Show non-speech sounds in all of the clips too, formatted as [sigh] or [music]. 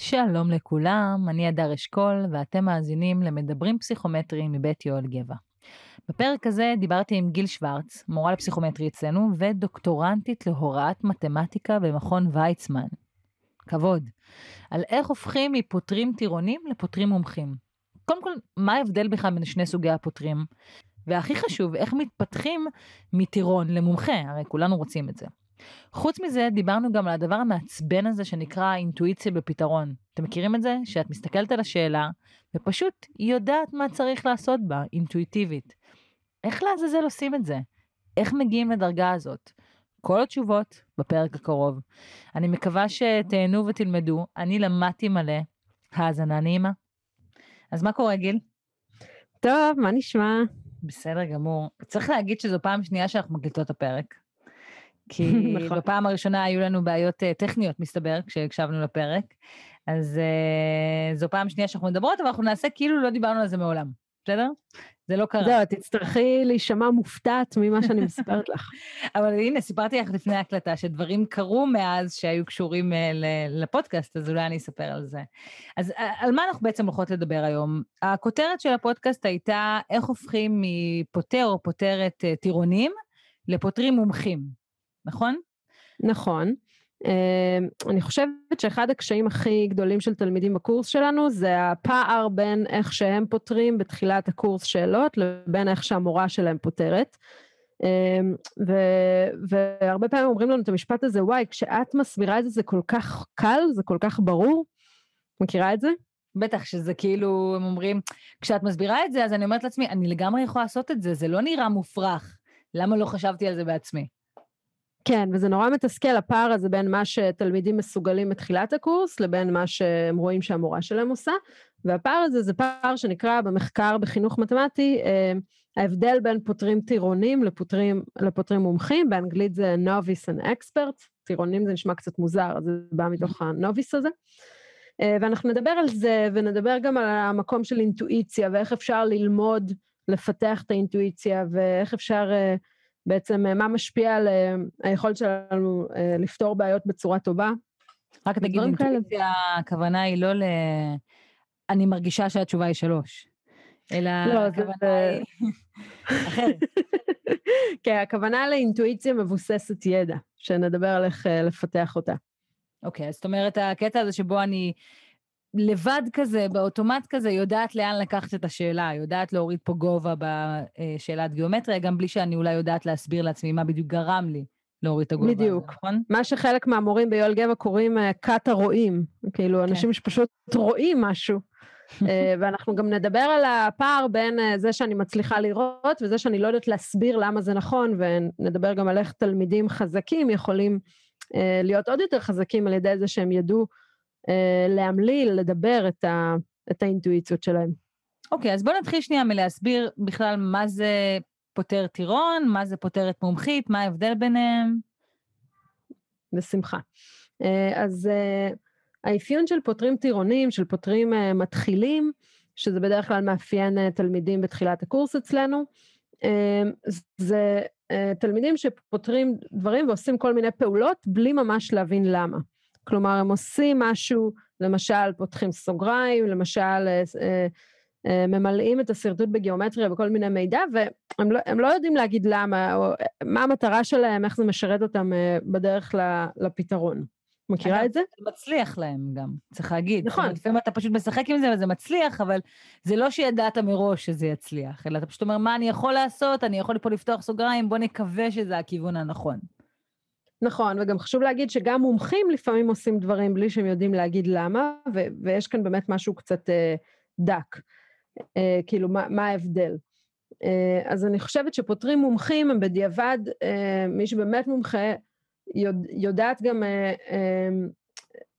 שלום לכולם, אני הדר אשכול ואתם מאזינים למדברים פסיכומטריים מבית יואל גבע. בפרק הזה דיברתי עם גיל שוורץ, מורה לפסיכומטרי אצלנו ודוקטורנטית להוראת מתמטיקה במכון ויצמן. כבוד. על איך הופכים מפותרים טירונים לפותרים מומחים. קודם כל, מה ההבדל בכלל בין שני סוגי הפותרים? והכי חשוב, איך מתפתחים מטירון למומחה, הרי כולנו רוצים את זה. חוץ מזה, דיברנו גם על הדבר המעצבן הזה שנקרא אינטואיציה בפתרון. אתם מכירים את זה? שאת מסתכלת על השאלה, ופשוט יודעת מה צריך לעשות בה, אינטואיטיבית. איך לעזאזל עושים את זה? איך מגיעים לדרגה הזאת? כל התשובות בפרק הקרוב. אני מקווה שתהנו ותלמדו, אני למדתי מלא. האזנה נעימה. אז מה קורה גיל? טוב, מה נשמע? בסדר גמור. צריך להגיד שזו פעם שנייה שאנחנו מקליטות הפרק. כי [laughs] נכון. בפעם הראשונה היו לנו בעיות uh, טכניות, מסתבר, כשהקשבנו לפרק. אז uh, זו פעם שנייה שאנחנו מדברות, אבל אנחנו נעשה כאילו לא דיברנו על זה מעולם, בסדר? זה לא קרה. זהו, תצטרכי להישמע מופתעת ממה שאני מספרת לך. [laughs] אבל הנה, סיפרתי לך לפני ההקלטה שדברים קרו מאז שהיו קשורים uh, לפודקאסט, אז אולי אני אספר על זה. אז על מה אנחנו בעצם הולכות לדבר היום? הכותרת של הפודקאסט הייתה איך הופכים מפוטר או פוטרת uh, טירונים לפותרים מומחים. נכון? נכון. Uh, אני חושבת שאחד הקשיים הכי גדולים של תלמידים בקורס שלנו זה הפער בין איך שהם פותרים בתחילת הקורס שאלות לבין איך שהמורה שלהם פותרת. Uh, ו- והרבה פעמים אומרים לנו את המשפט הזה, וואי, כשאת מסבירה את זה זה כל כך קל, זה כל כך ברור. מכירה את זה? בטח שזה כאילו, הם אומרים, כשאת מסבירה את זה, אז אני אומרת לעצמי, אני לגמרי יכולה לעשות את זה, זה לא נראה מופרך. למה לא חשבתי על זה בעצמי? כן, וזה נורא מתסכל הפער הזה בין מה שתלמידים מסוגלים בתחילת הקורס לבין מה שהם רואים שהמורה שלהם עושה, והפער הזה זה פער שנקרא במחקר בחינוך מתמטי, אה, ההבדל בין פותרים טירונים לפותרים, לפותרים מומחים, באנגלית זה novice and expert, טירונים זה נשמע קצת מוזר, אז זה בא מתוך הנוביס הזה. אה, ואנחנו נדבר על זה ונדבר גם על המקום של אינטואיציה ואיך אפשר ללמוד לפתח את האינטואיציה ואיך אפשר אה, בעצם אה, מה משפיע על אה, היכולת שלנו אה, לפתור בעיות בצורה טובה. רק תגיד, אינטואיציה, הכוונה היא לא ל... אני מרגישה שהתשובה היא שלוש. אלא לא, הכוונה זה... היא [laughs] אחרת. כן, הכוונה לאינטואיציה מבוססת ידע, שנדבר על איך לפתח אותה. אוקיי, okay, אז זאת אומרת, הקטע הזה שבו אני לבד כזה, באוטומט כזה, יודעת לאן לקחת את השאלה, יודעת להוריד פה גובה בשאלת גיאומטריה, גם בלי שאני אולי יודעת להסביר לעצמי מה בדיוק גרם לי להוריד את הגובה. בדיוק, הזה, נכון? מה שחלק מהמורים ביואל גבע קוראים כת אה, הרואים, כאילו כן. אנשים שפשוט רואים משהו. [laughs] אה, ואנחנו גם נדבר על הפער בין אה, זה שאני מצליחה לראות וזה שאני לא יודעת להסביר למה זה נכון, ונדבר גם על איך תלמידים חזקים יכולים להיות עוד יותר חזקים על ידי זה שהם ידעו להמליל, לדבר את, ה, את האינטואיציות שלהם. אוקיי, okay, אז בוא נתחיל שנייה מלהסביר בכלל מה זה פותר טירון, מה זה פותרת מומחית, מה ההבדל ביניהם. בשמחה. אה, אז אה, האפיון של פותרים טירונים, של פותרים מתחילים, שזה בדרך כלל מאפיין תלמידים בתחילת הקורס אצלנו, זה תלמידים שפותרים דברים ועושים כל מיני פעולות בלי ממש להבין למה. כלומר, הם עושים משהו, למשל פותחים סוגריים, למשל אה, אה, אה, ממלאים את השרטוט בגיאומטריה בכל מיני מידע, והם לא, לא יודעים להגיד למה, או מה המטרה שלהם, איך זה משרת אותם בדרך לפתרון. מכירה את זה? זה מצליח להם גם, צריך להגיד. נכון. לפעמים אתה פשוט משחק עם זה וזה מצליח, אבל זה לא שידעת מראש שזה יצליח, אלא אתה פשוט אומר, מה אני יכול לעשות? אני יכול פה לפתוח סוגריים, בוא נקווה שזה הכיוון הנכון. נכון, וגם חשוב להגיד שגם מומחים לפעמים עושים דברים בלי שהם יודעים להגיד למה, ו- ויש כאן באמת משהו קצת אה, דק, אה, כאילו מה, מה ההבדל. אה, אז אני חושבת שפותרים מומחים הם בדיעבד, אה, מי שבאמת מומחה יודע, יודעת גם אה, אה,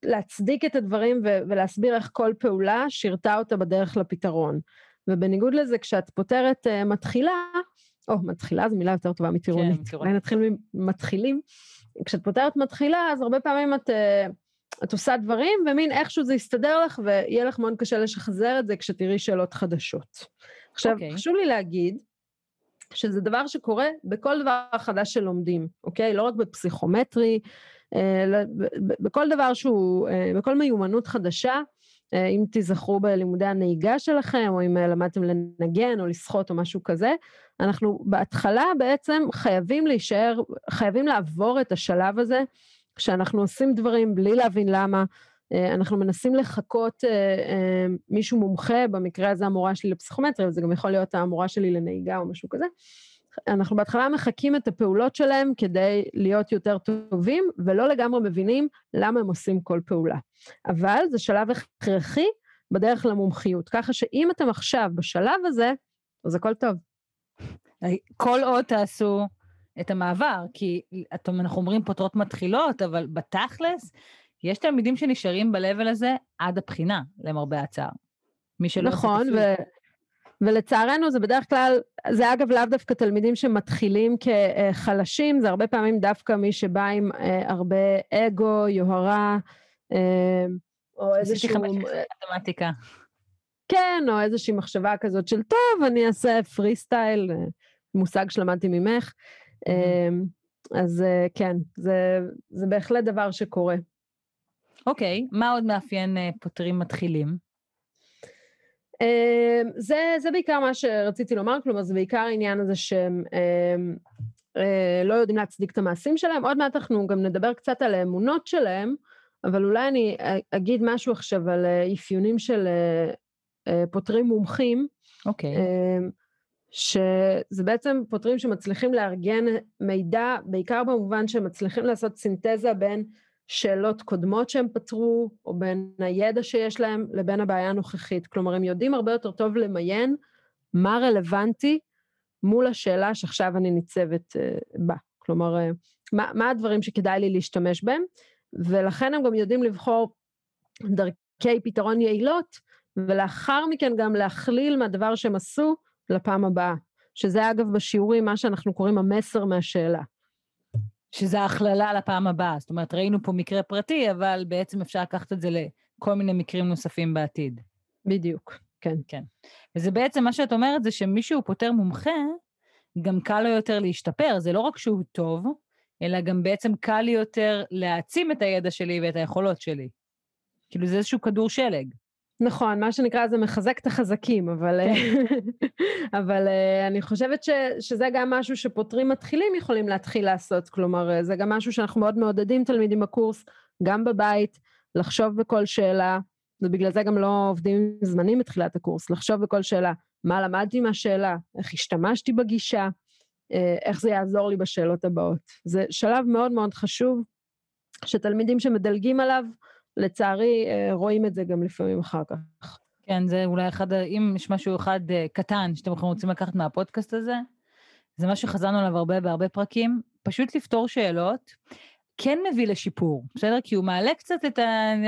להצדיק את הדברים ו- ולהסביר איך כל פעולה שירתה אותה בדרך לפתרון. ובניגוד לזה, כשאת פותרת אה, מתחילה, או, מתחילה זו מילה יותר טובה מטירונית, כן, אולי נתחיל ממתחילים. כשאת פותרת מתחילה, אז הרבה פעמים את, אה, את עושה דברים, ומין איכשהו זה יסתדר לך, ויהיה לך מאוד קשה לשחזר את זה כשתראי שאלות חדשות. עכשיו, okay. אוקיי. חשוב לי להגיד, שזה דבר שקורה בכל דבר חדש שלומדים, אוקיי? לא רק בפסיכומטרי, בכל דבר שהוא, בכל מיומנות חדשה, אם תיזכרו בלימודי הנהיגה שלכם, או אם למדתם לנגן או לשחות או משהו כזה, אנחנו בהתחלה בעצם חייבים להישאר, חייבים לעבור את השלב הזה, כשאנחנו עושים דברים בלי להבין למה, אה, אנחנו מנסים אה, אה, מישהו מומחה, במקרה הזה המורה שלי לפסיכומטריה, וזה גם יכול להיות המורה שלי לנהיגה או משהו כזה. אנחנו בהתחלה מחקים את הפעולות שלהם כדי להיות יותר טובים, ולא לגמרי מבינים למה הם עושים כל פעולה. אבל זה שלב הכרחי בדרך למומחיות, ככה שאם אתם עכשיו בשלב הזה, אז הכל טוב. כל עוד תעשו את המעבר, כי אנחנו אומרים פותרות מתחילות, אבל בתכלס, יש תלמידים שנשארים ב-level הזה עד הבחינה, למרבה הצער. מי שלא... נכון, ו... ולצערנו זה בדרך כלל, זה אגב לאו דווקא תלמידים שמתחילים כחלשים, זה הרבה פעמים דווקא מי שבא עם אה, הרבה אגו, יוהרה, אה, או איזשהו... מתמטיקה. כן, או איזושהי מחשבה כזאת של טוב, אני אעשה פרי סטייל, אה, מושג שלמדתי ממך. אז כן, זה, זה בהחלט דבר שקורה. אוקיי, okay, מה עוד מאפיין פותרים מתחילים? Uh, זה, זה בעיקר מה שרציתי לומר, כלומר זה בעיקר העניין הזה שהם uh, uh, לא יודעים להצדיק את המעשים שלהם. עוד מעט אנחנו גם נדבר קצת על האמונות שלהם, אבל אולי אני אגיד משהו עכשיו על אפיונים של פותרים מומחים. אוקיי. Okay. Uh, שזה בעצם פותרים שמצליחים לארגן מידע, בעיקר במובן שהם מצליחים לעשות סינתזה בין שאלות קודמות שהם פתרו, או בין הידע שיש להם לבין הבעיה הנוכחית. כלומר, הם יודעים הרבה יותר טוב למיין מה רלוונטי מול השאלה שעכשיו אני ניצבת uh, בה. כלומר, uh, מה, מה הדברים שכדאי לי להשתמש בהם, ולכן הם גם יודעים לבחור דרכי פתרון יעילות, ולאחר מכן גם להכליל מהדבר שהם עשו לפעם הבאה. שזה אגב בשיעורים מה שאנחנו קוראים המסר מהשאלה. שזה הכללה לפעם הבאה. זאת אומרת, ראינו פה מקרה פרטי, אבל בעצם אפשר לקחת את זה לכל מיני מקרים נוספים בעתיד. בדיוק, כן. כן. וזה בעצם, מה שאת אומרת זה שמישהו פותר מומחה, גם קל לו יותר להשתפר. זה לא רק שהוא טוב, אלא גם בעצם קל לי יותר להעצים את הידע שלי ואת היכולות שלי. כאילו זה איזשהו כדור שלג. נכון, מה שנקרא זה מחזק את החזקים, אבל, כן. [laughs] אבל אה, אני חושבת ש, שזה גם משהו שפותרים מתחילים יכולים להתחיל לעשות, כלומר אה, זה גם משהו שאנחנו מאוד מעודדים תלמידים בקורס, גם בבית, לחשוב בכל שאלה, ובגלל זה גם לא עובדים עם זמנים בתחילת הקורס, לחשוב בכל שאלה, מה למדתי מהשאלה, איך השתמשתי בגישה, אה, איך זה יעזור לי בשאלות הבאות. זה שלב מאוד מאוד חשוב, שתלמידים שמדלגים עליו, לצערי, אה, רואים את זה גם לפעמים אחר כך. כן, זה אולי אחד, אם יש משהו אחד אה, קטן שאתם רוצים לקחת מהפודקאסט הזה, זה מה שחזרנו עליו הרבה בהרבה פרקים, פשוט לפתור שאלות, כן מביא לשיפור, בסדר? כי הוא מעלה קצת את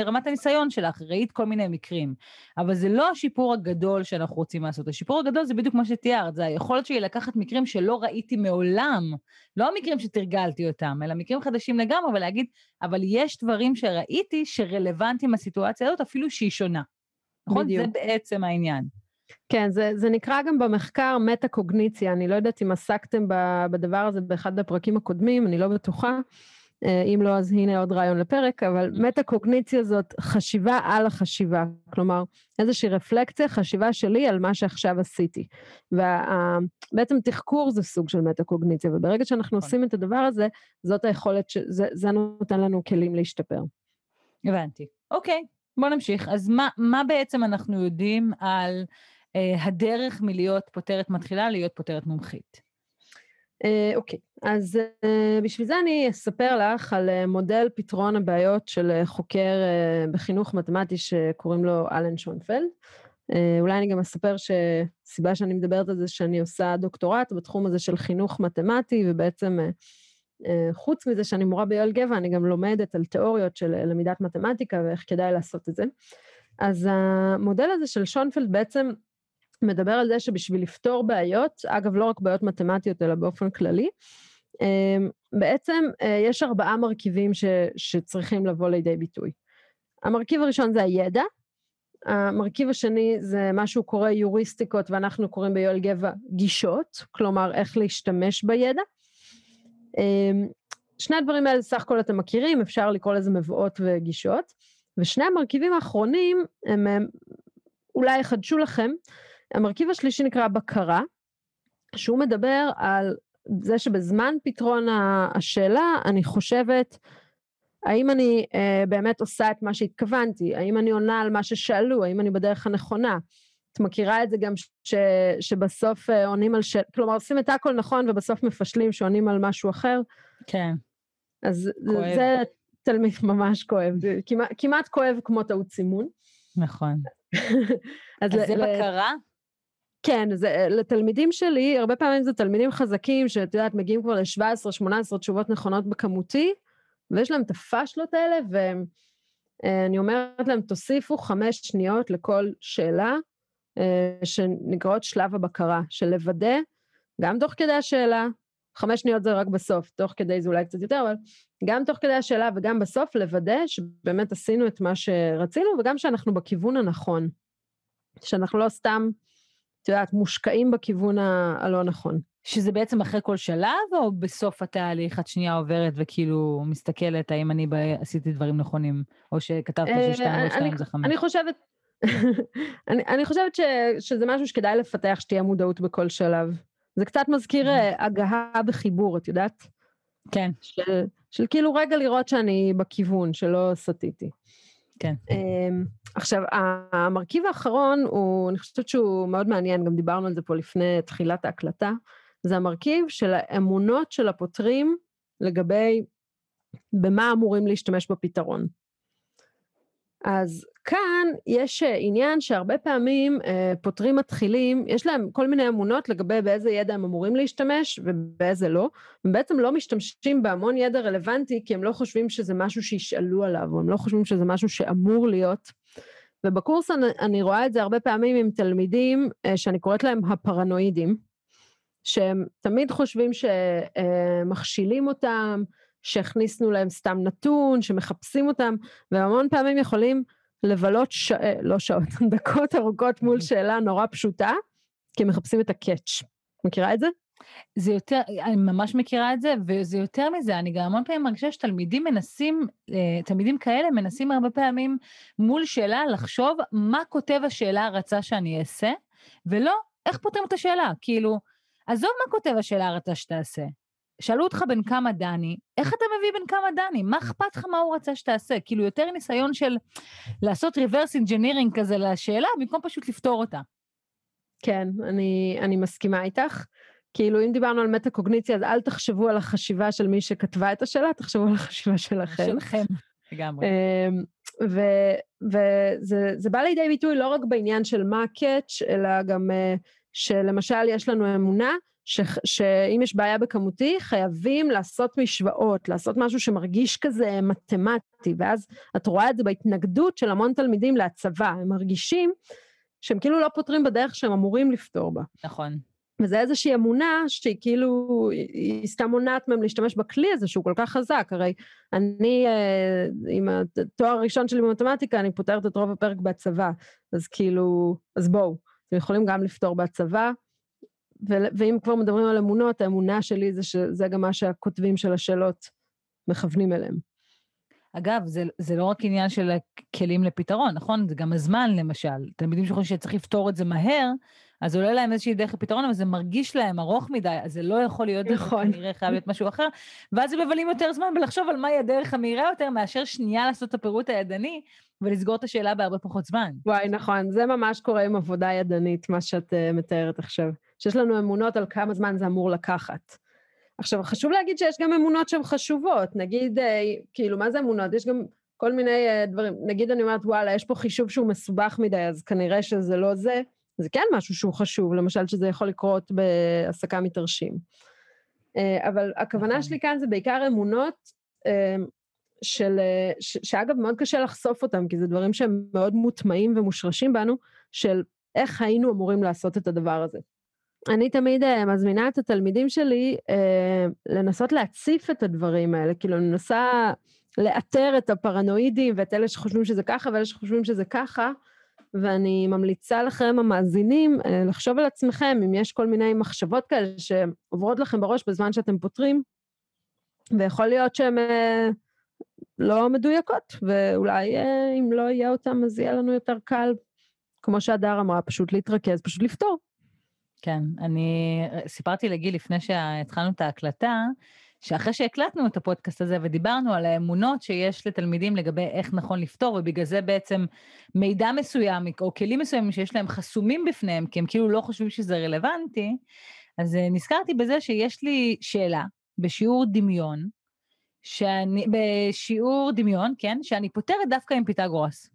רמת הניסיון שלך, ראית כל מיני מקרים. אבל זה לא השיפור הגדול שאנחנו רוצים לעשות. השיפור הגדול זה בדיוק מה שתיארת, זה היכולת שלי לקחת מקרים שלא ראיתי מעולם, לא המקרים שתרגלתי אותם, אלא מקרים חדשים לגמרי, ולהגיד, אבל יש דברים שראיתי שרלוונטיים לסיטואציה הזאת, אפילו שהיא שונה. נכון? בדיוק. זה בעצם העניין. כן, זה, זה נקרא גם במחקר מטה-קוגניציה, אני לא יודעת אם עסקתם בדבר הזה באחד הפרקים הקודמים, אני לא בטוחה. אה, אם לא, אז הנה עוד רעיון לפרק, אבל מטה-קוגניציה זאת חשיבה על החשיבה. כלומר, איזושהי רפלקציה, חשיבה שלי על מה שעכשיו עשיתי. ובעצם תחקור זה סוג של מטה-קוגניציה, וברגע שאנחנו נכון. עושים את הדבר הזה, זאת היכולת, זה נותן לנו כלים להשתפר. הבנתי. אוקיי, בוא נמשיך. אז מה, מה בעצם אנחנו יודעים על אה, הדרך מלהיות פותרת מתחילה להיות פותרת מומחית? אה, אוקיי, אז אה, בשביל זה אני אספר לך על אה, מודל פתרון הבעיות של חוקר בחינוך מתמטי שקוראים לו אלן שונפלד. אולי אני גם אספר שסיבה שאני מדברת על זה שאני עושה דוקטורט בתחום הזה של חינוך מתמטי, ובעצם חוץ מזה שאני מורה ביואל גבע, אני גם לומדת על תיאוריות של למידת מתמטיקה ואיך כדאי לעשות את זה. אז המודל הזה של שונפלד בעצם מדבר על זה שבשביל לפתור בעיות, אגב לא רק בעיות מתמטיות אלא באופן כללי, אמ, בעצם אה, יש ארבעה מרכיבים ש, שצריכים לבוא לידי ביטוי. המרכיב הראשון זה הידע, המרכיב השני זה מה שהוא קורא יוריסטיקות ואנחנו קוראים ביואל גבע גישות, כלומר איך להשתמש בידע. אמ, שני הדברים האלה סך הכל אתם מכירים, אפשר לקרוא לזה מבואות וגישות. ושני המרכיבים האחרונים, הם, הם אולי יחדשו לכם. המרכיב השלישי נקרא בקרה, שהוא מדבר על זה שבזמן פתרון השאלה, אני חושבת, האם אני אה, באמת עושה את מה שהתכוונתי? האם אני עונה על מה ששאלו? האם אני בדרך הנכונה? את מכירה את זה גם ש, שבסוף אה, עונים על שאלה, כלומר עושים את הכל נכון ובסוף מפשלים שעונים על משהו אחר? כן. אז כואב. זה תלמיד [laughs] ממש כואב, כמעט, כמעט כואב כמו טעות סימון. נכון. [laughs] אז, אז זה בקרה? כן, זה, לתלמידים שלי, הרבה פעמים זה תלמידים חזקים, שאת יודעת, מגיעים כבר ל-17-18 תשובות נכונות בכמותי, ויש להם את הפאשלות האלה, ואני אומרת להם, תוסיפו חמש שניות לכל שאלה, אה, שנקראות שלב הבקרה, של לוודא, גם תוך כדי השאלה, חמש שניות זה רק בסוף, תוך כדי זה אולי קצת יותר, אבל גם תוך כדי השאלה וגם בסוף לוודא שבאמת עשינו את מה שרצינו, וגם שאנחנו בכיוון הנכון. שאנחנו לא סתם, את יודעת, מושקעים בכיוון הלא נכון. שזה בעצם אחרי כל שלב, או בסוף התהליך את שנייה עוברת וכאילו מסתכלת האם אני ב... עשיתי דברים נכונים, או שכתבת ששתיים או שתיים זה חמש? אני חושבת, [laughs] אני, אני חושבת ש, שזה משהו שכדאי לפתח שתהיה מודעות בכל שלב. זה קצת מזכיר אה, הגהה בחיבור, את יודעת? כן. של, של כאילו רגע לראות שאני בכיוון, שלא סטיתי. כן. Um, עכשיו, המרכיב האחרון הוא, אני חושבת שהוא מאוד מעניין, גם דיברנו על זה פה לפני תחילת ההקלטה, זה המרכיב של האמונות של הפותרים לגבי במה אמורים להשתמש בפתרון. אז כאן יש אה, עניין שהרבה פעמים אה, פותרים מתחילים, יש להם כל מיני אמונות לגבי באיזה ידע הם אמורים להשתמש ובאיזה לא, הם בעצם לא משתמשים בהמון ידע רלוונטי כי הם לא חושבים שזה משהו שישאלו עליו, או הם לא חושבים שזה משהו שאמור להיות. ובקורס אני, אני רואה את זה הרבה פעמים עם תלמידים אה, שאני קוראת להם הפרנואידים, שהם תמיד חושבים שמכשילים אותם, שהכניסנו להם סתם נתון, שמחפשים אותם, והמון פעמים יכולים לבלות, ש... לא שעות, [laughs] דקות ארוכות מול שאלה נורא פשוטה, כי מחפשים את הקאץ'. מכירה את זה? זה יותר, אני ממש מכירה את זה, וזה יותר מזה, אני גם המון פעמים מרגישה שתלמידים מנסים, אה, תלמידים כאלה מנסים הרבה פעמים מול שאלה לחשוב מה כותב השאלה רצה שאני אעשה, ולא איך פותרים את השאלה. כאילו, עזוב מה כותב השאלה רצה שתעשה. שאלו אותך בן כמה דני, איך אתה מביא בן כמה דני? מה אכפת לך מה הוא רצה שתעשה? כאילו יותר ניסיון של לעשות reverse engineering כזה לשאלה, במקום פשוט לפתור אותה. כן, אני, אני מסכימה איתך. כאילו, אם דיברנו על מטה-קוגניציה, אז אל תחשבו על החשיבה של מי שכתבה את השאלה, תחשבו על החשיבה שלכם. שלכם, לגמרי. אמ, וזה בא לידי ביטוי לא רק בעניין של מה הקאץ', אלא גם אה, שלמשל יש לנו אמונה ש, שאם יש בעיה בכמותי, חייבים לעשות משוואות, לעשות משהו שמרגיש כזה מתמטי, ואז את רואה את זה בהתנגדות של המון תלמידים להצבה, הם מרגישים שהם כאילו לא פותרים בדרך שהם אמורים לפתור בה. נכון. וזה איזושהי אמונה שהיא כאילו, היא סתם מונעת מהם להשתמש בכלי הזה שהוא כל כך חזק. הרי אני, אה, עם התואר הראשון שלי במתמטיקה, אני פותרת את רוב הפרק בהצבה. אז כאילו, אז בואו, אתם יכולים גם לפתור בהצבה, ואם כבר מדברים על אמונות, האמונה שלי זה שזה גם מה שהכותבים של השאלות מכוונים אליהם. אגב, זה, זה לא רק עניין של כלים לפתרון, נכון? זה גם הזמן, למשל. תלמידים שחושבים שצריך לפתור את זה מהר, אז עולה להם איזושהי דרך לפתרון, אבל זה מרגיש להם ארוך מדי, אז זה לא יכול להיות, נכון. זה כנראה חייב להיות משהו אחר, ואז הם מבלים יותר זמן בלחשוב על מהי הדרך המהירה יותר, מאשר שנייה לעשות את הפירוט הידני, ולסגור את השאלה בהרבה פחות זמן. וואי, נכון, זה ממש קורה עם עבודה ידנית, מה שאת uh, מתארת עכשיו. שיש לנו אמונות על כמה זמן זה אמור לקחת. עכשיו, חשוב להגיד שיש גם אמונות שהן חשובות. נגיד, אה, כאילו, מה זה אמונות? יש גם כל מיני אה, דברים. נגיד, אני אומרת, וואלה, יש פה חישוב שהוא מסובך מדי, אז כנראה שזה לא זה. זה כן משהו שהוא חשוב, למשל שזה יכול לקרות בהעסקה מתרשים. אה, אבל הכוונה. שלי כאן זה בעיקר אמונות של, ש, שאגב, מאוד קשה לחשוף אותם, כי זה דברים שהם מאוד מוטמעים ומושרשים בנו, של איך היינו אמורים לעשות את הדבר הזה. אני תמיד uh, מזמינה את התלמידים שלי uh, לנסות להציף את הדברים האלה, כאילו אני מנסה לאתר את הפרנואידים ואת אלה שחושבים שזה ככה ואלה שחושבים שזה ככה, ואני ממליצה לכם, המאזינים, uh, לחשוב על עצמכם, אם יש כל מיני מחשבות כאלה שעוברות לכם בראש בזמן שאתם פותרים, ויכול להיות שהן אה, לא מדויקות, ואולי אה, אם לא יהיה אותן אז יהיה לנו יותר קל, כמו שהדר אמרה, פשוט להתרכז, פשוט לפתור. כן, אני סיפרתי לגיל לפני שהתחלנו את ההקלטה, שאחרי שהקלטנו את הפודקאסט הזה ודיברנו על האמונות שיש לתלמידים לגבי איך נכון לפתור, ובגלל זה בעצם מידע מסוים או כלים מסוימים שיש להם חסומים בפניהם, כי הם כאילו לא חושבים שזה רלוונטי, אז אה, נזכרתי בזה שיש לי שאלה בשיעור דמיון, שאני, בשיעור דמיון, כן, שאני פותרת דווקא עם פיתגורס.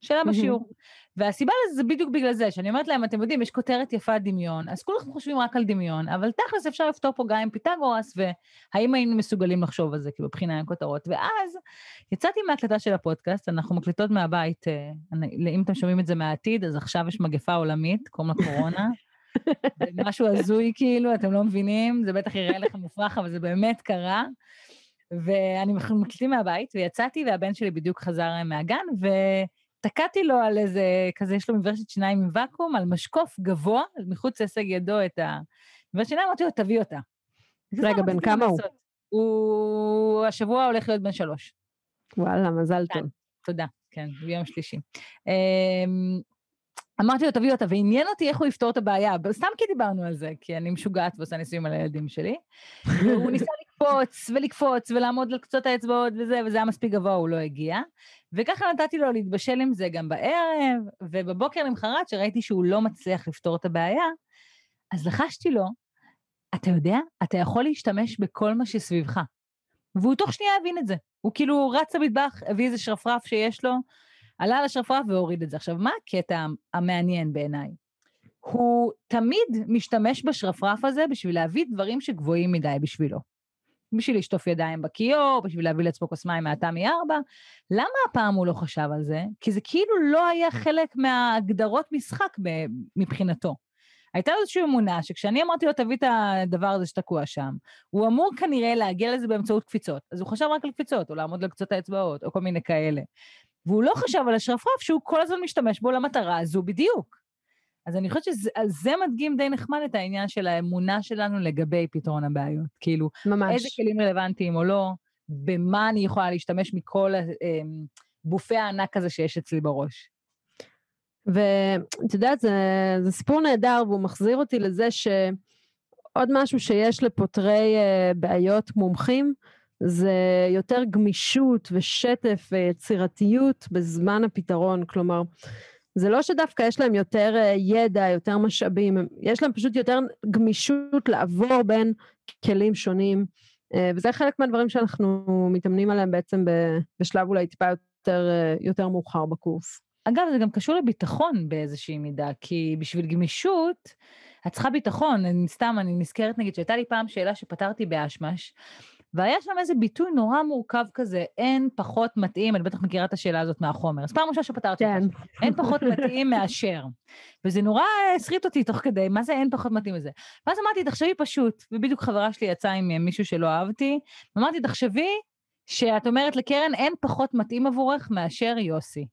שאלה בשיעור. והסיבה לזה זה בדיוק בגלל זה, שאני אומרת להם, אתם יודעים, יש כותרת יפה דמיון, אז כולכם חושבים רק על דמיון, אבל תכלס אפשר לפתור פה גם עם פיתגורס, והאם היינו מסוגלים לחשוב על זה, כי בבחינה עם כותרות. ואז יצאתי מהקלטה של הפודקאסט, אנחנו מקליטות מהבית, אה, אם אתם שומעים את זה מהעתיד, אז עכשיו יש מגפה עולמית, קוראים לה קורונה. זה משהו הזוי כאילו, אתם לא מבינים, זה בטח יראה לכם מופרך, אבל זה באמת קרה. ואני מקליטים מהבית, ויצאתי, והבן שלי בדיוק חזר מהגן, ותקעתי לו על איזה, כזה, יש לו מברשת שיניים עם ואקום, על משקוף גבוה, מחוץ להישג ידו את ה... מברשת שיניים, אמרתי לו, תביא אותה. רגע, בן כמה הוא? הוא השבוע הולך להיות בן שלוש. וואלה, מזל טוב. תודה, כן, ביום שלישי. אמ, אמרתי לו, תביא אותה, ועניין אותי איך הוא יפתור את הבעיה, סתם כי דיברנו על זה, כי אני משוגעת ועושה ניסויים על הילדים שלי. [laughs] והוא ניסה לקפוץ ולקפוץ ולעמוד על קצות האצבעות וזה, וזה היה מספיק גבוה, הוא לא הגיע. וככה נתתי לו להתבשל עם זה גם בערב, ובבוקר למחרת, שראיתי שהוא לא מצליח לפתור את הבעיה, אז לחשתי לו, אתה יודע, אתה יכול להשתמש בכל מה שסביבך. והוא תוך שנייה הבין את זה. הוא כאילו רץ למטבח, הביא איזה שרפרף שיש לו, עלה על השרפרף והוריד את זה. עכשיו, מה הקטע המעניין בעיניי? הוא תמיד משתמש בשרפרף הזה בשביל להביא דברים שגבוהים מדי בשבילו. בשביל לשטוף ידיים בכיור, בשביל להביא לעצמו כוס מים מהתא מארבע. למה הפעם הוא לא חשב על זה? כי זה כאילו לא היה חלק מהגדרות משחק מבחינתו. הייתה לו איזושהי אמונה שכשאני אמרתי לו, תביא את הדבר הזה שתקוע שם, הוא אמור כנראה להגיע לזה באמצעות קפיצות. אז הוא חשב רק על קפיצות, או לעמוד על קצות האצבעות, או כל מיני כאלה. והוא לא חשב על השרפרף שהוא כל הזמן משתמש בו למטרה הזו בדיוק. אז אני חושבת שזה מדגים די נחמד את העניין של האמונה שלנו לגבי פתרון הבעיות. כאילו, ממש. איזה כלים רלוונטיים או לא, במה אני יכולה להשתמש מכל הבופה אמ, הענק הזה שיש אצלי בראש. ואת יודעת, זה, זה סיפור נהדר, והוא מחזיר אותי לזה שעוד משהו שיש לפותרי uh, בעיות מומחים, זה יותר גמישות ושטף ויצירתיות בזמן הפתרון. כלומר, זה לא שדווקא יש להם יותר אה, ידע, יותר משאבים, יש להם פשוט יותר גמישות לעבור בין כלים שונים, אה, וזה חלק מהדברים שאנחנו מתאמנים עליהם בעצם בשלב אולי טיפה יותר, אה, יותר מאוחר בקורס. אגב, זה גם קשור לביטחון באיזושהי מידה, כי בשביל גמישות, את צריכה ביטחון. אני, סתם, אני נזכרת נגיד שהייתה לי פעם שאלה שפתרתי באשמש, והיה שם איזה ביטוי נורא מורכב כזה, אין פחות מתאים, אני בטח מכירה את השאלה הזאת מהחומר, אז פעם ראשונה שפתרתי כן. אותה, אין פחות מתאים [laughs] מאשר. וזה נורא הסריט אותי תוך כדי, מה זה אין פחות מתאים לזה? ואז אמרתי, תחשבי פשוט, ובדיוק חברה שלי יצאה עם מישהו שלא אהבתי, אמרתי, תחשבי שאת אומרת לקרן, אין פחות מתאים עבורך מאשר יוסי.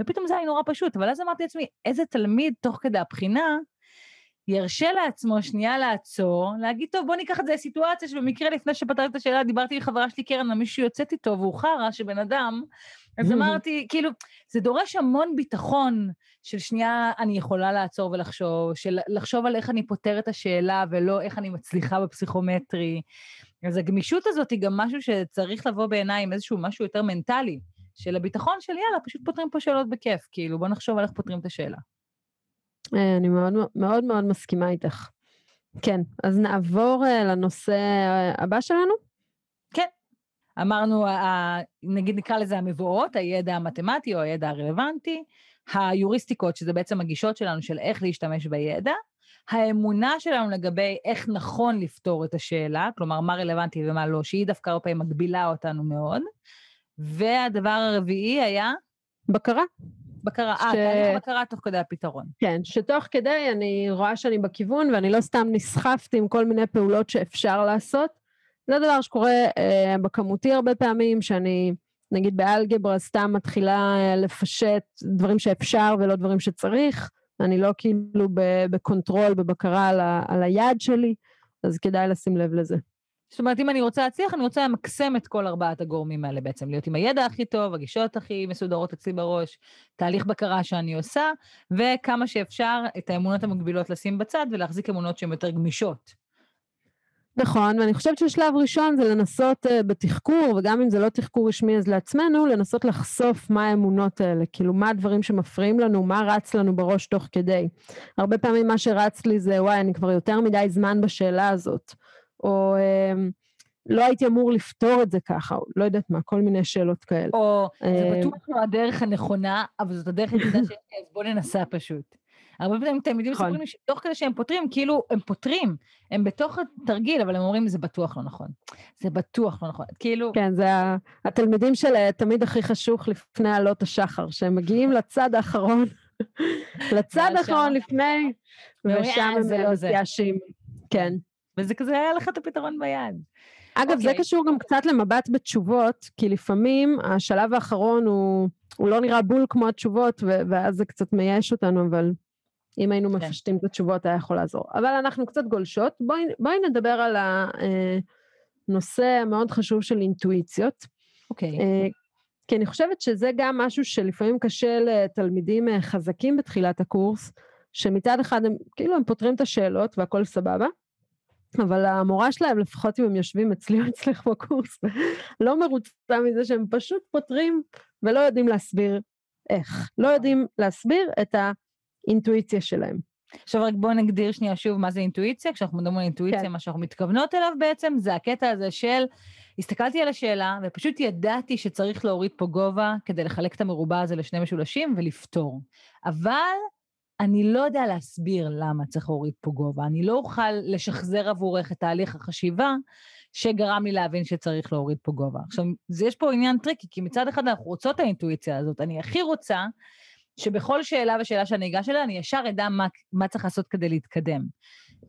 ופתאום זה היה נורא פשוט, אבל אז אמרתי לעצמי, איזה תלמיד תוך כדי הבחינה, ירשה לעצמו שנייה לעצור, להגיד, טוב, בוא ניקח את זה לסיטואציה שבמקרה לפני שפתרתי את השאלה, דיברתי עם חברה שלי קרן מישהו שיוצאת איתו והוא חרא, שבן אדם, אז אמרתי, כאילו, זה דורש המון ביטחון של שנייה אני יכולה לעצור ולחשוב, של לחשוב על איך אני פותר את השאלה ולא איך אני מצליחה בפסיכומטרי. אז הגמישות הזאת היא גם משהו שצריך לבוא בעיניי עם איזשהו משהו יותר מנטלי, של הביטחון של יאללה, פשוט פותרים פה שאלות בכיף, כאילו, בוא נחשוב על איך פותרים את השאלה. אה, אני מאוד מאוד מאוד מסכימה איתך. כן, אז נעבור אה, לנושא הבא שלנו? כן. אמרנו, נגיד נקרא לזה המבואות, הידע המתמטי או הידע הרלוונטי, היוריסטיקות, שזה בעצם הגישות שלנו של איך להשתמש בידע, האמונה שלנו לגבי איך נכון לפתור את השאלה, כלומר, מה רלוונטי ומה לא, שהיא דווקא הרבה פעמים מגבילה אותנו מאוד, והדבר הרביעי היה? בקרה. בקרה, אה, ש... תהליך בקרה תוך כדי הפתרון. כן, שתוך כדי אני רואה שאני בכיוון ואני לא סתם נסחפתי עם כל מיני פעולות שאפשר לעשות. זה דבר שקורה אה, בכמותי הרבה פעמים, שאני נגיד באלגברה סתם מתחילה אה, לפשט דברים שאפשר ולא דברים שצריך. אני לא כאילו ב control, בבקרה על, ה, על היד שלי, אז כדאי לשים לב לזה. זאת אומרת, אם אני רוצה להצליח, אני רוצה למקסם את כל ארבעת הגורמים האלה בעצם, להיות עם הידע הכי טוב, הגישות הכי מסודרות אצלי בראש, תהליך בקרה שאני עושה, וכמה שאפשר את האמונות המקבילות לשים בצד ולהחזיק אמונות שהן יותר גמישות. נכון, ואני חושבת ששלב ראשון זה לנסות uh, בתחקור, וגם אם זה לא תחקור רשמי אז לעצמנו, לנסות לחשוף מה האמונות האלה, כאילו מה הדברים שמפריעים לנו, מה רץ לנו בראש תוך כדי. הרבה פעמים מה שרץ לי זה, וואי, אני כבר יותר מדי זמן בשאלה הזאת, או uh, לא הייתי אמור לפתור את זה ככה, או לא יודעת מה, כל מיני שאלות כאלה. או זה בטוח לא הדרך הנכונה, אבל זאת הדרך היחידה [laughs] שיש לי, אז בוא ננסה פשוט. הרבה פעמים תלמידים נכון. מספרים לי שתוך כדי שהם פותרים, כאילו, הם פותרים, הם בתוך התרגיל, אבל הם אומרים, זה בטוח לא נכון. זה בטוח לא נכון. כאילו... כן, זה התלמידים של אה, תמיד הכי חשוך לפני עלות השחר, שהם מגיעים לצד האחרון, [laughs] לצד האחרון לפני, ושם "אה, הם לא זה." מתייאשים. כן. וזה כזה, היה לך את הפתרון ביד. אגב, זה אוקיי. קשור גם קצת למבט בתשובות, כי לפעמים השלב האחרון הוא, הוא לא נראה בול כמו התשובות, ו- ואז זה קצת מייאש אותנו, אבל אם היינו כן. מפשטים את התשובות היה יכול לעזור. אבל אנחנו קצת גולשות. בואי, בואי נדבר על הנושא המאוד חשוב של אינטואיציות. אוקיי. אה, כי אני חושבת שזה גם משהו שלפעמים קשה לתלמידים אה, חזקים בתחילת הקורס, שמצד אחד הם כאילו הם פותרים את השאלות והכל סבבה, אבל המורה שלהם, לפחות אם הם יושבים אצלי או אצלך בקורס, לא מרוצה מזה שהם פשוט פותרים ולא יודעים להסביר איך. לא יודעים להסביר את האינטואיציה שלהם. עכשיו רק בואו נגדיר שנייה שוב מה זה אינטואיציה. כשאנחנו מדברים על אינטואיציה, כן. מה שאנחנו מתכוונות אליו בעצם, זה הקטע הזה של, הסתכלתי על השאלה, ופשוט ידעתי שצריך להוריד פה גובה כדי לחלק את המרובע הזה לשני משולשים ולפתור. אבל אני לא יודע להסביר למה צריך להוריד פה גובה. אני לא אוכל לשחזר עבורך את תהליך החשיבה שגרם לי להבין שצריך להוריד פה גובה. עכשיו, זה- יש פה עניין tricky, כי מצד אחד אנחנו רוצות את האינטואיציה הזאת. אני הכי רוצה שבכל שאלה ושאלה שאני אגש אליה, אני ישר אדע מה, מה צריך לעשות כדי להתקדם.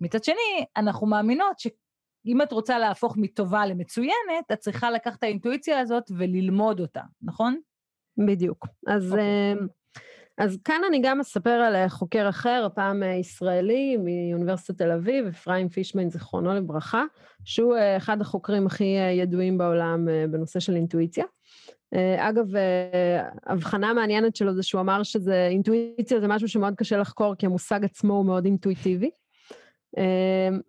מצד שני, אנחנו מאמינות שאם את רוצה להפוך מטובה למצוינת, את צריכה לקחת את האינטואיציה הזאת וללמוד אותה, נכון? בדיוק. אז, אוקיי. okay. אז כאן אני גם אספר על אה, חוקר אחר, הפעם אה, ישראלי מאוניברסיטת תל אביב, אפרים פישמן, זיכרונו לברכה, שהוא אה, אחד החוקרים הכי ידועים בעולם בנושא של אינטואיציה. אגב, הבחנה מעניינת שלו זה שהוא אמר שזה, אינטואיציה זה משהו שמאוד קשה לחקור, כי המושג עצמו הוא מאוד אינטואיטיבי.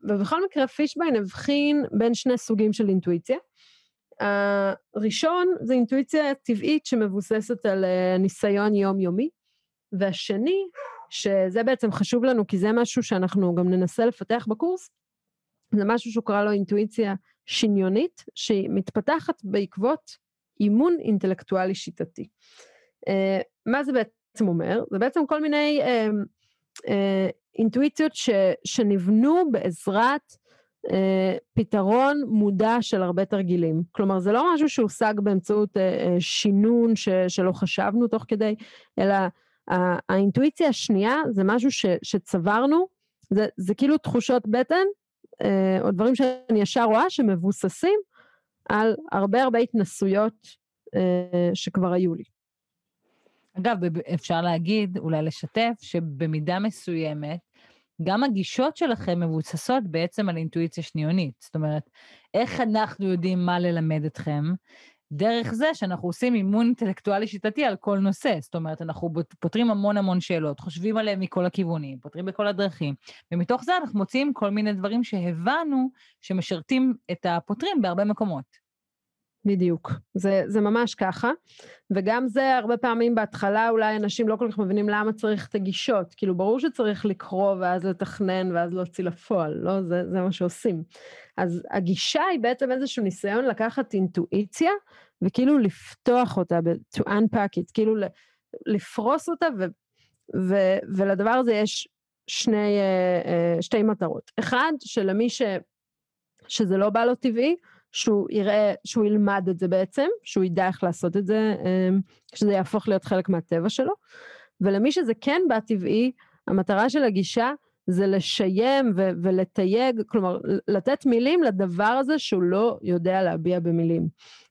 ובכל מקרה, פישביין הבחין בין שני סוגים של אינטואיציה. הראשון זה אינטואיציה טבעית שמבוססת על ניסיון יומיומי, והשני, שזה בעצם חשוב לנו כי זה משהו שאנחנו גם ננסה לפתח בקורס, זה משהו שהוא קרא לו אינטואיציה שניונית, שהיא מתפתחת בעקבות אימון אינטלקטואלי שיטתי. אה, מה זה בעצם אומר? זה בעצם כל מיני אה, אה, אינטואיציות ש, שנבנו בעזרת אה, פתרון מודע של הרבה תרגילים. כלומר, זה לא משהו שהושג באמצעות אה, אה, שינון ש, שלא חשבנו תוך כדי, אלא האינטואיציה השנייה זה משהו ש, שצברנו, זה, זה כאילו תחושות בטן, אה, או דברים שאני ישר רואה שמבוססים על הרבה הרבה התנסויות אה, שכבר היו לי. אגב, אפשר להגיד, אולי לשתף, שבמידה מסוימת, גם הגישות שלכם מבוססות בעצם על אינטואיציה שניונית. זאת אומרת, איך אנחנו יודעים מה ללמד אתכם? דרך זה שאנחנו עושים אימון אינטלקטואלי שיטתי על כל נושא. זאת אומרת, אנחנו פותרים המון המון שאלות, חושבים עליהם מכל הכיוונים, פותרים בכל הדרכים, ומתוך זה אנחנו מוצאים כל מיני דברים שהבנו שמשרתים את הפותרים בהרבה מקומות. בדיוק, זה, זה ממש ככה, וגם זה הרבה פעמים בהתחלה אולי אנשים לא כל כך מבינים למה צריך את הגישות, כאילו ברור שצריך לקרוא ואז לתכנן ואז להוציא לפועל, לא? זה, זה מה שעושים. אז הגישה היא בעצם איזשהו ניסיון לקחת אינטואיציה וכאילו לפתוח אותה, to unpack it, כאילו לפרוס אותה, ו, ו, ולדבר הזה יש שני, אה, אה, שתי מטרות. אחד, שלמי ש, שזה לא בא לו טבעי, שהוא יראה, שהוא ילמד את זה בעצם, שהוא ידע איך לעשות את זה, אמ, שזה יהפוך להיות חלק מהטבע שלו. ולמי שזה כן בא טבעי, המטרה של הגישה זה לשיים ו- ולתייג, כלומר, לתת מילים לדבר הזה שהוא לא יודע להביע במילים.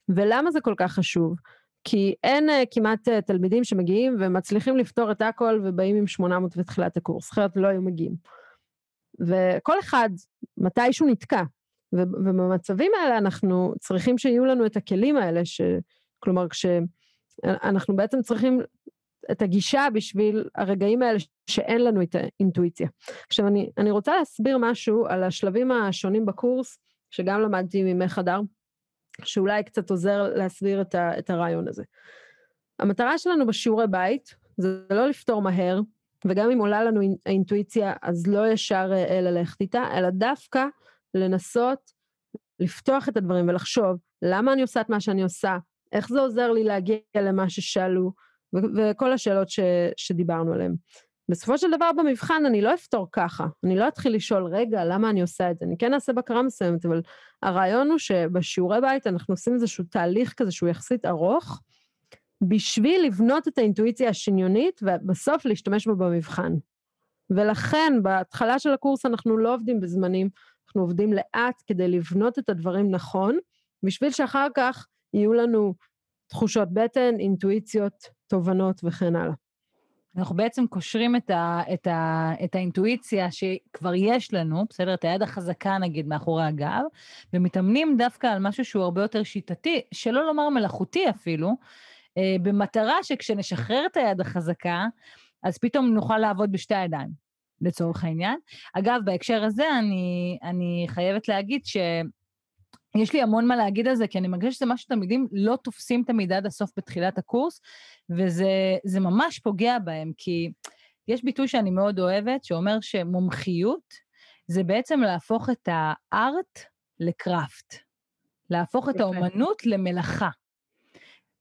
ולמה זה כל כך חשוב? כי אין uh, כמעט uh, תלמידים שמגיעים ומצליחים לפתור את הכל ובאים עם 800 בתחילת הקורס, אחרת לא היו מגיעים. וכל אחד, מתישהו נתקע. ובמצבים האלה אנחנו צריכים שיהיו לנו את הכלים האלה, ש... כלומר, כשאנחנו בעצם צריכים את הגישה בשביל הרגעים האלה שאין לנו את האינטואיציה. עכשיו, אני, אני רוצה להסביר משהו על השלבים השונים בקורס, שגם למדתי ממך הדר, שאולי קצת עוזר להסביר את, ה, את הרעיון הזה. המטרה שלנו בשיעורי בית זה לא לפתור מהר, וגם אם עולה לנו האינטואיציה, אז לא ישר אה, ללכת איתה, אלא דווקא לנסות לפתוח את הדברים ולחשוב למה אני עושה את מה שאני עושה, איך זה עוזר לי להגיע למה ששאלו, וכל השאלות ש, שדיברנו עליהן. בסופו של דבר במבחן אני לא אפתור ככה, אני לא אתחיל לשאול, רגע, למה אני עושה את זה? אני כן אעשה בקרה מסוימת, אבל הרעיון הוא שבשיעורי בית אנחנו עושים איזשהו תהליך כזה שהוא יחסית ארוך, בשביל לבנות את האינטואיציה השניונית, ובסוף להשתמש בה במבחן. ולכן בהתחלה של הקורס אנחנו לא עובדים בזמנים, אנחנו עובדים לאט כדי לבנות את הדברים נכון, בשביל שאחר כך יהיו לנו תחושות בטן, אינטואיציות, תובנות וכן הלאה. אנחנו בעצם קושרים את, ה, את, ה, את האינטואיציה שכבר יש לנו, בסדר? את היד החזקה נגיד מאחורי הגב, ומתאמנים דווקא על משהו שהוא הרבה יותר שיטתי, שלא לומר מלאכותי אפילו, אה, במטרה שכשנשחרר את היד החזקה, אז פתאום נוכל לעבוד בשתי הידיים, לצורך העניין. אגב, בהקשר הזה אני, אני חייבת להגיד ש... יש לי המון מה להגיד על זה, כי אני מרגישה שזה משהו שתלמידים לא תופסים תמיד עד הסוף בתחילת הקורס, וזה ממש פוגע בהם, כי יש ביטוי שאני מאוד אוהבת, שאומר שמומחיות זה בעצם להפוך את הארט לקראפט, להפוך את האומנות למלאכה.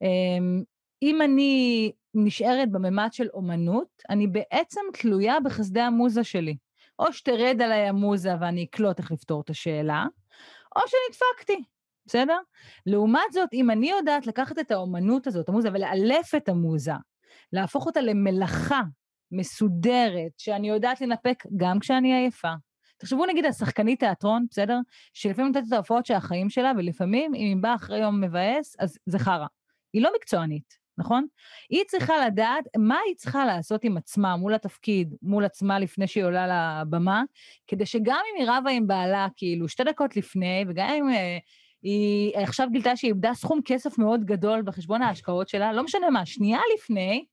אמ, אם אני נשארת בממד של אומנות, אני בעצם תלויה בחסדי המוזה שלי. או שתרד עליי המוזה ואני אקלוט איך לפתור את השאלה, או שנדפקתי, בסדר? לעומת זאת, אם אני יודעת לקחת את האומנות הזאת, המוזה, ולאלף את המוזה, להפוך אותה למלאכה מסודרת, שאני יודעת לנפק גם כשאני עייפה. תחשבו נגיד על שחקנית תיאטרון, בסדר? שלפעמים נותנת את ההופעות של החיים שלה, ולפעמים אם היא באה אחרי יום מבאס, אז זה חרא. היא לא מקצוענית, נכון? היא צריכה לדעת מה היא צריכה לעשות עם עצמה, מול התפקיד, מול עצמה לפני שהיא עולה לבמה, כדי שגם אם היא רבה עם בעלה, כאילו, שתי דקות לפני, וגם אם uh, היא עכשיו גילתה שהיא איבדה סכום כסף מאוד גדול בחשבון ההשקעות שלה, לא משנה מה, שנייה לפני,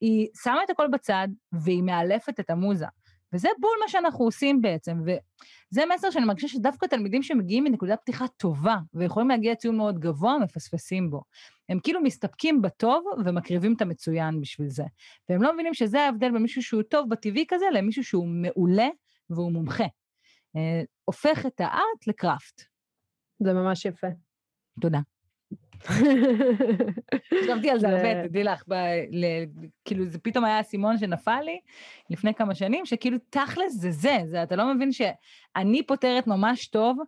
היא שמה את הכל בצד, והיא מאלפת את המוזה. וזה בול מה שאנחנו עושים בעצם, וזה מסר שאני מרגישה שדווקא תלמידים שמגיעים מנקודת פתיחה טובה, ויכולים להגיע לציון מאוד גבוה, מפספסים בו. הם כאילו מסתפקים בטוב ומקריבים את המצוין בשביל זה. והם לא מבינים שזה ההבדל בין מישהו שהוא טוב בטבעי כזה, למישהו שהוא מעולה והוא מומחה. אה, הופך את הארט לקראפט. זה ממש יפה. תודה. חשבתי על זה הרבה, תדעי לך, כאילו זה פתאום היה אסימון שנפל לי לפני כמה שנים, שכאילו תכלס זה זה, זה אתה לא מבין שאני פותרת ממש טוב,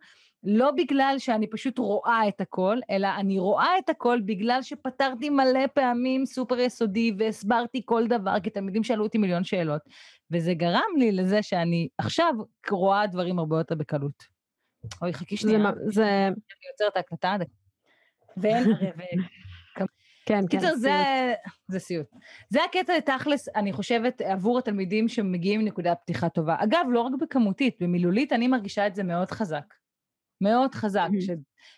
לא בגלל שאני פשוט רואה את הכל, אלא אני רואה את הכל בגלל שפתרתי מלא פעמים סופר יסודי והסברתי כל דבר, כי תלמידים שאלו אותי מיליון שאלות, וזה גרם לי לזה שאני עכשיו רואה דברים הרבה יותר בקלות. אוי, חכי שנייה. זה... אני עוצרת ההקלטה, ואין. כן, כן, קיצר, זה, זה סיוט. זה הקטע תכלס, אני חושבת, עבור התלמידים שמגיעים מנקודת פתיחה טובה. אגב, לא רק בכמותית, במילולית אני מרגישה את זה מאוד חזק. מאוד חזק, ש,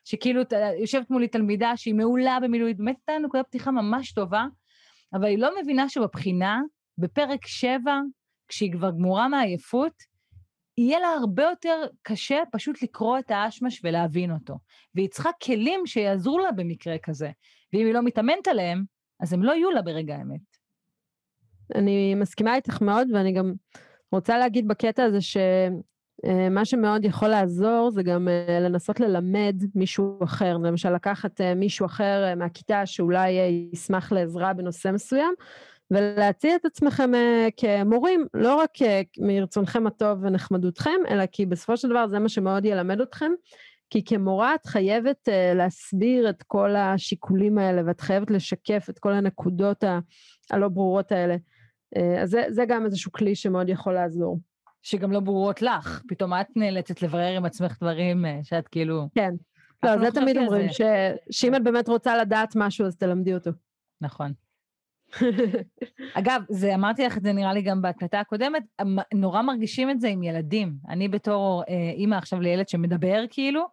שכאילו יושבת מולי תלמידה שהיא מעולה במילולית, באמת הייתה נקודת פתיחה ממש טובה, אבל היא לא מבינה שבבחינה, בפרק 7, כשהיא כבר גמורה מעייפות, יהיה לה הרבה יותר קשה פשוט לקרוא את האשמש ולהבין אותו. והיא צריכה כלים שיעזרו לה במקרה כזה. ואם היא לא מתאמנת עליהם, אז הם לא יהיו לה ברגע האמת. אני מסכימה איתך מאוד, ואני גם רוצה להגיד בקטע הזה שמה שמאוד יכול לעזור זה גם אה, לנסות ללמד מישהו אחר, למשל לקחת אה, מישהו אחר אה, מהכיתה שאולי ישמח לעזרה בנושא מסוים, ולהציע את עצמכם uh, כמורים, לא רק uh, מרצונכם הטוב ונחמדותכם, אלא כי בסופו של דבר זה מה שמאוד ילמד אתכם, כי כמורה את חייבת uh, להסביר את כל השיקולים האלה, ואת חייבת לשקף את כל הנקודות הלא ברורות האלה. אז זה, זה גם איזשהו כלי שמאוד יכול לעזור. שגם לא ברורות לך, פתאום את נאלצת לברר עם עצמך דברים שאת כאילו... כן. לא, זה תמיד אומרים, ש... שאם את באמת רוצה לדעת משהו, אז תלמדי אותו. נכון. [laughs] אגב, זה, אמרתי לך את זה נראה לי גם בהקלטה הקודמת, נורא מרגישים את זה עם ילדים. אני בתור אה, אימא עכשיו לילד שמדבר כאילו,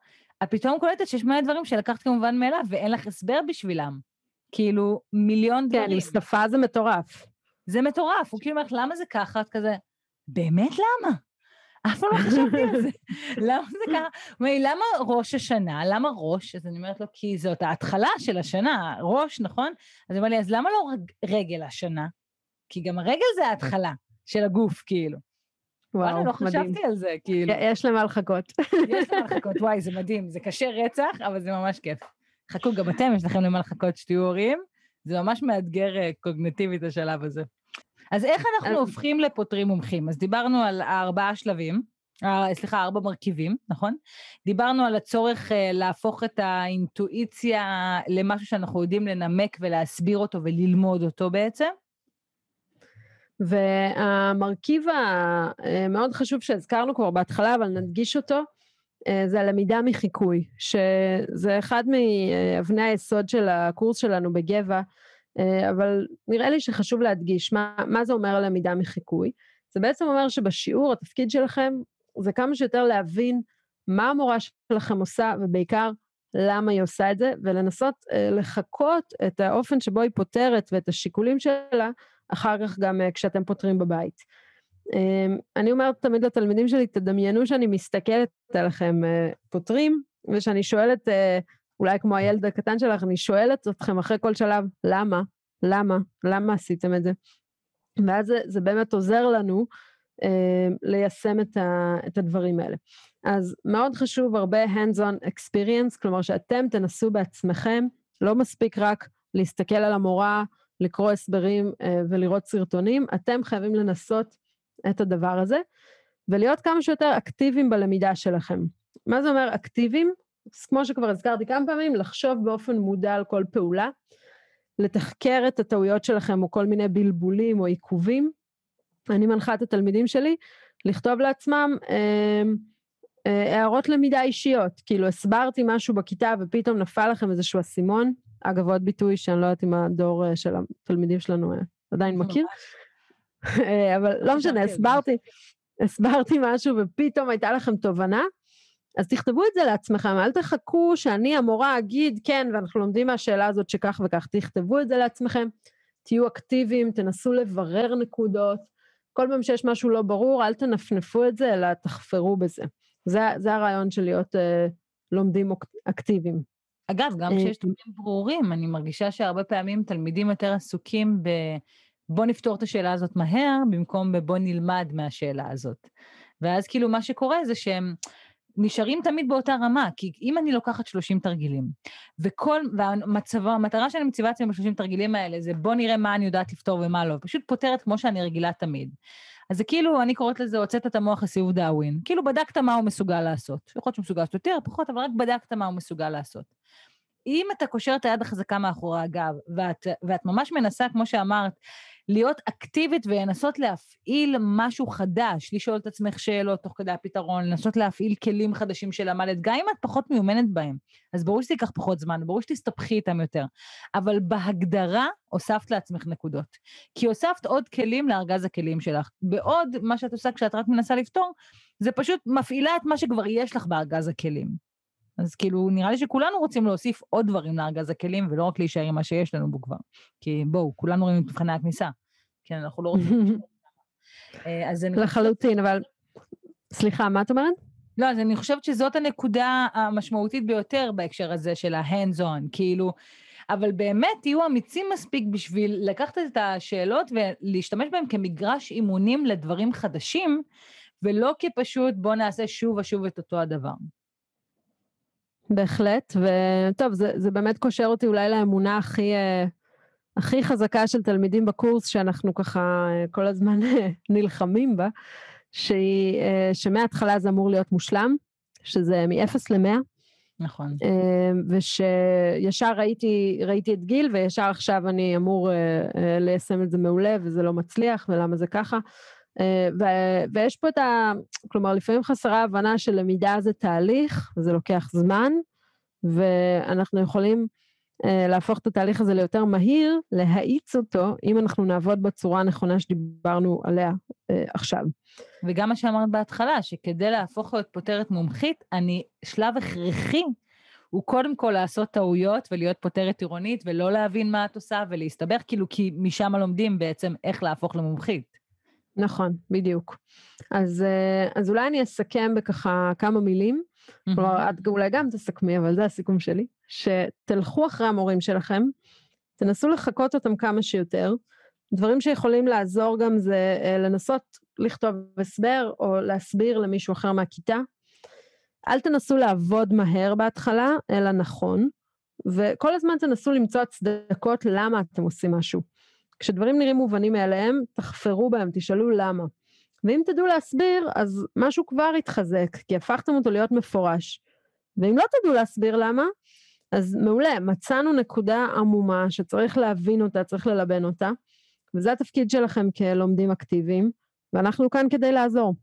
את פתאום קולטת שיש מלא דברים שלקחת כמובן מאליו ואין לך הסבר בשבילם. כאילו, מיליון כן, דברים. כן, עם שפה זה מטורף. זה מטורף, הוא כאילו אומר לך, למה זה ככה? את כזה, באמת למה? אף פעם לא חשבתי על זה. למה זה? הוא אומר לי, למה ראש השנה? למה ראש? אז אני אומרת לו, כי זאת ההתחלה של השנה, ראש, נכון? אז הוא אומר לי, אז למה לא רגל השנה? כי גם הרגל זה ההתחלה של הגוף, כאילו. וואו, מדהים. לא חשבתי על זה, כאילו. יש למה לחכות. יש למה לחכות, וואי, זה מדהים. זה קשה רצח, אבל זה ממש כיף. חכו, גם אתם, יש לכם למה לחכות שתהיו הורים. זה ממש מאתגר אה, קוגנטיבית השלב הזה. אז איך אנחנו הופכים לפותרים מומחים? אז דיברנו על ארבעה שלבים, אה, סליחה, ארבע מרכיבים, נכון? דיברנו על הצורך אה, להפוך את האינטואיציה למשהו שאנחנו יודעים לנמק ולהסביר אותו וללמוד אותו בעצם. והמרכיב המאוד חשוב שהזכרנו כבר בהתחלה, אבל נדגיש אותו, זה הלמידה מחיקוי, שזה אחד מאבני היסוד של הקורס שלנו בגבע, אה, אבל נראה לי שחשוב להדגיש מה, מה זה אומר הלמידה מחיקוי. זה בעצם אומר שבשיעור התפקיד שלכם זה כמה שיותר להבין מה המורה שלכם עושה ובעיקר למה היא עושה את זה ולנסות אה, לחקות את האופן שבו היא פותרת ואת השיקולים שלה אחר כך גם אה, כשאתם פותרים בבית. אני אומרת תמיד לתלמידים שלי, תדמיינו שאני מסתכלת עליכם פותרים ושאני שואלת אולי כמו הילד הקטן שלך, אני שואלת אתכם אחרי כל שלב, למה? למה? למה עשיתם את זה? ואז זה, זה באמת עוזר לנו אה, ליישם את, ה, את הדברים האלה. אז מאוד חשוב הרבה hands-on experience, כלומר שאתם תנסו בעצמכם, לא מספיק רק להסתכל על המורה, לקרוא הסברים אה, ולראות סרטונים, אתם חייבים לנסות את הדבר הזה, ולהיות כמה שיותר אקטיביים בלמידה שלכם. מה זה אומר אקטיביים? אז כמו שכבר הזכרתי כמה פעמים, לחשוב באופן מודע על כל פעולה, לתחקר את הטעויות שלכם או כל מיני בלבולים או עיכובים. אני מנחה את התלמידים שלי לכתוב לעצמם אה, אה, הערות למידה אישיות, כאילו הסברתי משהו בכיתה ופתאום נפל לכם איזשהו אסימון, אגב עוד ביטוי שאני לא יודעת אם הדור אה, של התלמידים שלנו אה, עדיין מכיר, [laughs] אה, אבל לא משנה, הסברתי, הסברתי משהו ופתאום הייתה לכם תובנה, אז תכתבו את זה לעצמכם, אל תחכו שאני המורה אגיד כן, ואנחנו לומדים מהשאלה הזאת שכך וכך, תכתבו את זה לעצמכם, תהיו אקטיביים, תנסו לברר נקודות, כל פעם שיש משהו לא ברור, אל תנפנפו את זה, אלא תחפרו בזה. זה, זה הרעיון של להיות אה, לומדים אקטיביים. אגב, גם אה, כשיש דברים ברורים, אני מרגישה שהרבה פעמים תלמידים יותר עסוקים ב... בוא נפתור את השאלה הזאת מהר, במקום בבוא נלמד מהשאלה הזאת. ואז כאילו מה שקורה זה שהם נשארים תמיד באותה רמה, כי אם אני לוקחת 30 תרגילים, וכל, והמצב, המטרה שאני מציבה אצלי ב-30 תרגילים האלה זה בוא נראה מה אני יודעת לפתור ומה לא, פשוט פותרת כמו שאני רגילה תמיד. אז זה כאילו, אני קוראת לזה, הוצאת את המוח לסיבוב דאווין. כאילו בדקת מה הוא מסוגל לעשות. יכול להיות שהוא מסוגל לעשות יותר, פחות, אבל רק בדקת מה הוא מסוגל לעשות. אם אתה קושר את היד החזקה מאחורי הגב, ואת, ואת ממש מנסה, כמו שאמרת, להיות אקטיבית ולנסות להפעיל משהו חדש, לשאול את עצמך שאלות תוך כדי הפתרון, לנסות להפעיל כלים חדשים שלמדת, גם אם את פחות מיומנת בהם. אז ברור שזה ייקח פחות זמן, ברור שתסתבכי איתם יותר. אבל בהגדרה הוספת לעצמך נקודות. כי הוספת עוד כלים לארגז הכלים שלך. בעוד מה שאת עושה כשאת רק מנסה לפתור, זה פשוט מפעילה את מה שכבר יש לך בארגז הכלים. אז כאילו, נראה לי שכולנו רוצים להוסיף עוד דברים לארגז הכלים, ולא רק להישאר עם מה שיש לנו בו כבר. כי בואו, כולנו רואים את מבחני הכניסה. כן, אנחנו לא רוצים... [laughs] אה, אז אני... לחלוטין, אבל... סליחה, מה את אומרת? לא, אז אני חושבת שזאת הנקודה המשמעותית ביותר בהקשר הזה של ה-hands on, כאילו, אבל באמת תהיו אמיצים מספיק בשביל לקחת את השאלות ולהשתמש בהן כמגרש אימונים לדברים חדשים, ולא כפשוט בוא נעשה שוב ושוב את אותו הדבר. בהחלט, וטוב, זה, זה באמת קושר אותי אולי לאמונה הכי, אה, הכי חזקה של תלמידים בקורס, שאנחנו ככה אה, כל הזמן נלחמים בה, שהיא, אה, שמההתחלה זה אמור להיות מושלם, שזה מ-0 ל-100. נכון. ושישר ראיתי, ראיתי את גיל, וישר עכשיו אני אמור ליישם את זה מעולה, וזה לא מצליח, ולמה זה ככה. ו- ויש פה את ה... כלומר, לפעמים חסרה הבנה שלמידה זה תהליך, וזה לוקח זמן, ואנחנו יכולים אה, להפוך את התהליך הזה ליותר מהיר, להאיץ אותו, אם אנחנו נעבוד בצורה הנכונה שדיברנו עליה אה, עכשיו. וגם מה שאמרת בהתחלה, שכדי להפוך להיות פותרת מומחית, אני, שלב הכרחי הוא קודם כל לעשות טעויות ולהיות פותרת עירונית ולא להבין מה את עושה ולהסתבך, כאילו כי משם לומדים בעצם איך להפוך למומחית. נכון, בדיוק. אז, אה, אז אולי אני אסכם בככה כמה מילים. כלומר, את אולי גם תסכמי, אבל זה הסיכום שלי. שתלכו אחרי המורים שלכם, תנסו לחקות אותם כמה שיותר. דברים שיכולים לעזור גם זה אה, לנסות לכתוב הסבר או להסביר למישהו אחר מהכיתה. אל תנסו לעבוד מהר בהתחלה, אלא נכון, וכל הזמן תנסו למצוא הצדקות למה אתם עושים משהו. כשדברים נראים מובנים מאליהם, תחפרו בהם, תשאלו למה. ואם תדעו להסביר, אז משהו כבר יתחזק, כי הפכתם אותו להיות מפורש. ואם לא תדעו להסביר למה, אז מעולה, מצאנו נקודה עמומה שצריך להבין אותה, צריך ללבן אותה, וזה התפקיד שלכם כלומדים אקטיביים, ואנחנו כאן כדי לעזור.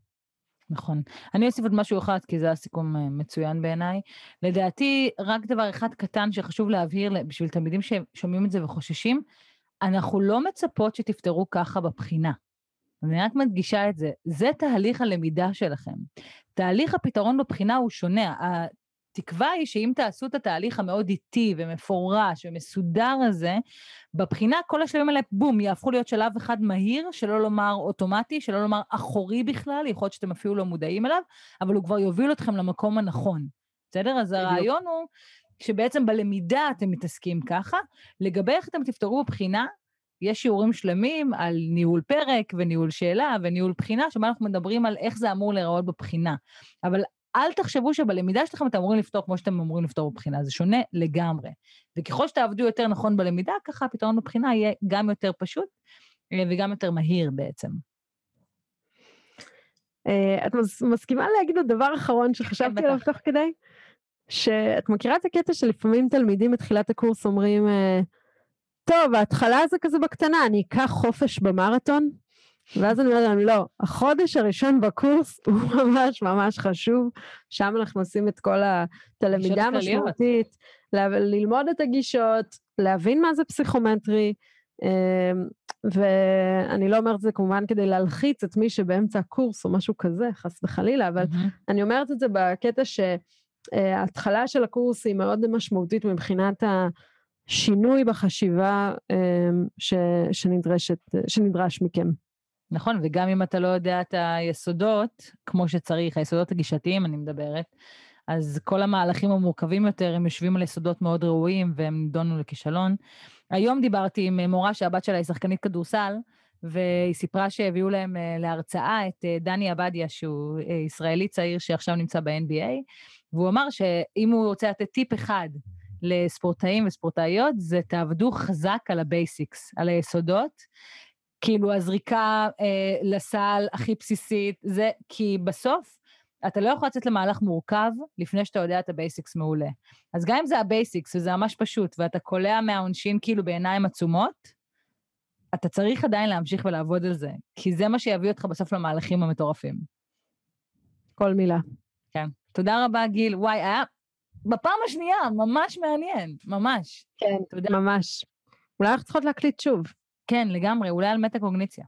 נכון. אני אוסיף עוד משהו אחד, כי זה הסיכום אה, מצוין בעיניי. לדעתי, רק דבר אחד קטן שחשוב להבהיר בשביל תלמידים ששומעים את זה וחוששים, אנחנו לא מצפות שתפתרו ככה בבחינה. אני רק מדגישה את זה, זה תהליך הלמידה שלכם. תהליך הפתרון בבחינה הוא שונה. התקווה היא שאם תעשו את התהליך המאוד איטי ומפורש ומסודר הזה, בבחינה כל השלבים האלה, בום, יהפכו להיות שלב אחד מהיר, שלא לומר אוטומטי, שלא לומר אחורי בכלל, יכול להיות שאתם אפילו לא מודעים אליו, אבל הוא כבר יוביל אתכם למקום הנכון. בסדר? אז הרעיון הוא שבעצם בלמידה אתם מתעסקים ככה. לגבי איך אתם תפתרו בבחינה, יש שיעורים שלמים על ניהול פרק וניהול שאלה וניהול בחינה, שבה אנחנו מדברים על איך זה אמור להיראות בבחינה. אבל אל תחשבו שבלמידה שלכם אתם אמורים לפתור כמו שאתם אמורים לפתור בבחינה, זה שונה לגמרי. וככל שתעבדו יותר נכון בלמידה, ככה הפתרון בבחינה יהיה גם יותר פשוט אה, וגם יותר מהיר בעצם. אה, את מסכימה להגיד עוד דבר אחרון שחשבתי כן, עליו תוך כדי? שאת מכירה את הקטע שלפעמים תלמידים בתחילת הקורס אומרים, אה, טוב, ההתחלה זה כזה בקטנה, אני אקח חופש במרתון? ואז אני אומרת להם, לא, החודש הראשון בקורס [laughs] הוא ממש ממש חשוב, שם אנחנו עושים את כל הלמידה המשמעותית, ללמוד את הגישות, להבין מה זה פסיכומטרי, אמ, ואני לא אומרת את זה כמובן כדי להלחיץ את מי שבאמצע הקורס או משהו כזה, חס וחלילה, אבל mm-hmm. אני אומרת את זה בקטע שההתחלה של הקורס היא מאוד משמעותית מבחינת השינוי בחשיבה אמ, ש, שנדרשת, שנדרש מכם. נכון, וגם אם אתה לא יודע את היסודות, כמו שצריך, היסודות הגישתיים אני מדברת, אז כל המהלכים המורכבים יותר, הם יושבים על יסודות מאוד ראויים והם נידונו לכישלון. היום דיברתי עם מורה שהבת שלה היא שחקנית כדורסל, והיא סיפרה שהביאו להם אה, להרצאה את אה, דני עבדיה, שהוא אה, ישראלי צעיר שעכשיו נמצא ב-NBA, והוא אמר שאם הוא רוצה לתת טיפ אחד לספורטאים וספורטאיות, זה תעבדו חזק על ה basics, על היסודות. כאילו הזריקה אה, לסל הכי בסיסית, זה כי בסוף אתה לא יכול לצאת למהלך מורכב לפני שאתה יודע את ה basics מעולה. אז גם אם זה ה basics וזה ממש פשוט, ואתה קולע מהעונשין כאילו בעיניים עצומות, אתה צריך עדיין להמשיך ולעבוד על זה, כי זה מה שיביא אותך בסוף למהלכים המטורפים. כל מילה. כן. תודה רבה, גיל. וואי, היה בפעם השנייה, ממש מעניין, ממש. כן, תודה. ממש. אולי אנחנו צריכות להקליט שוב. כן, לגמרי, אולי על מטה-קוגניציה.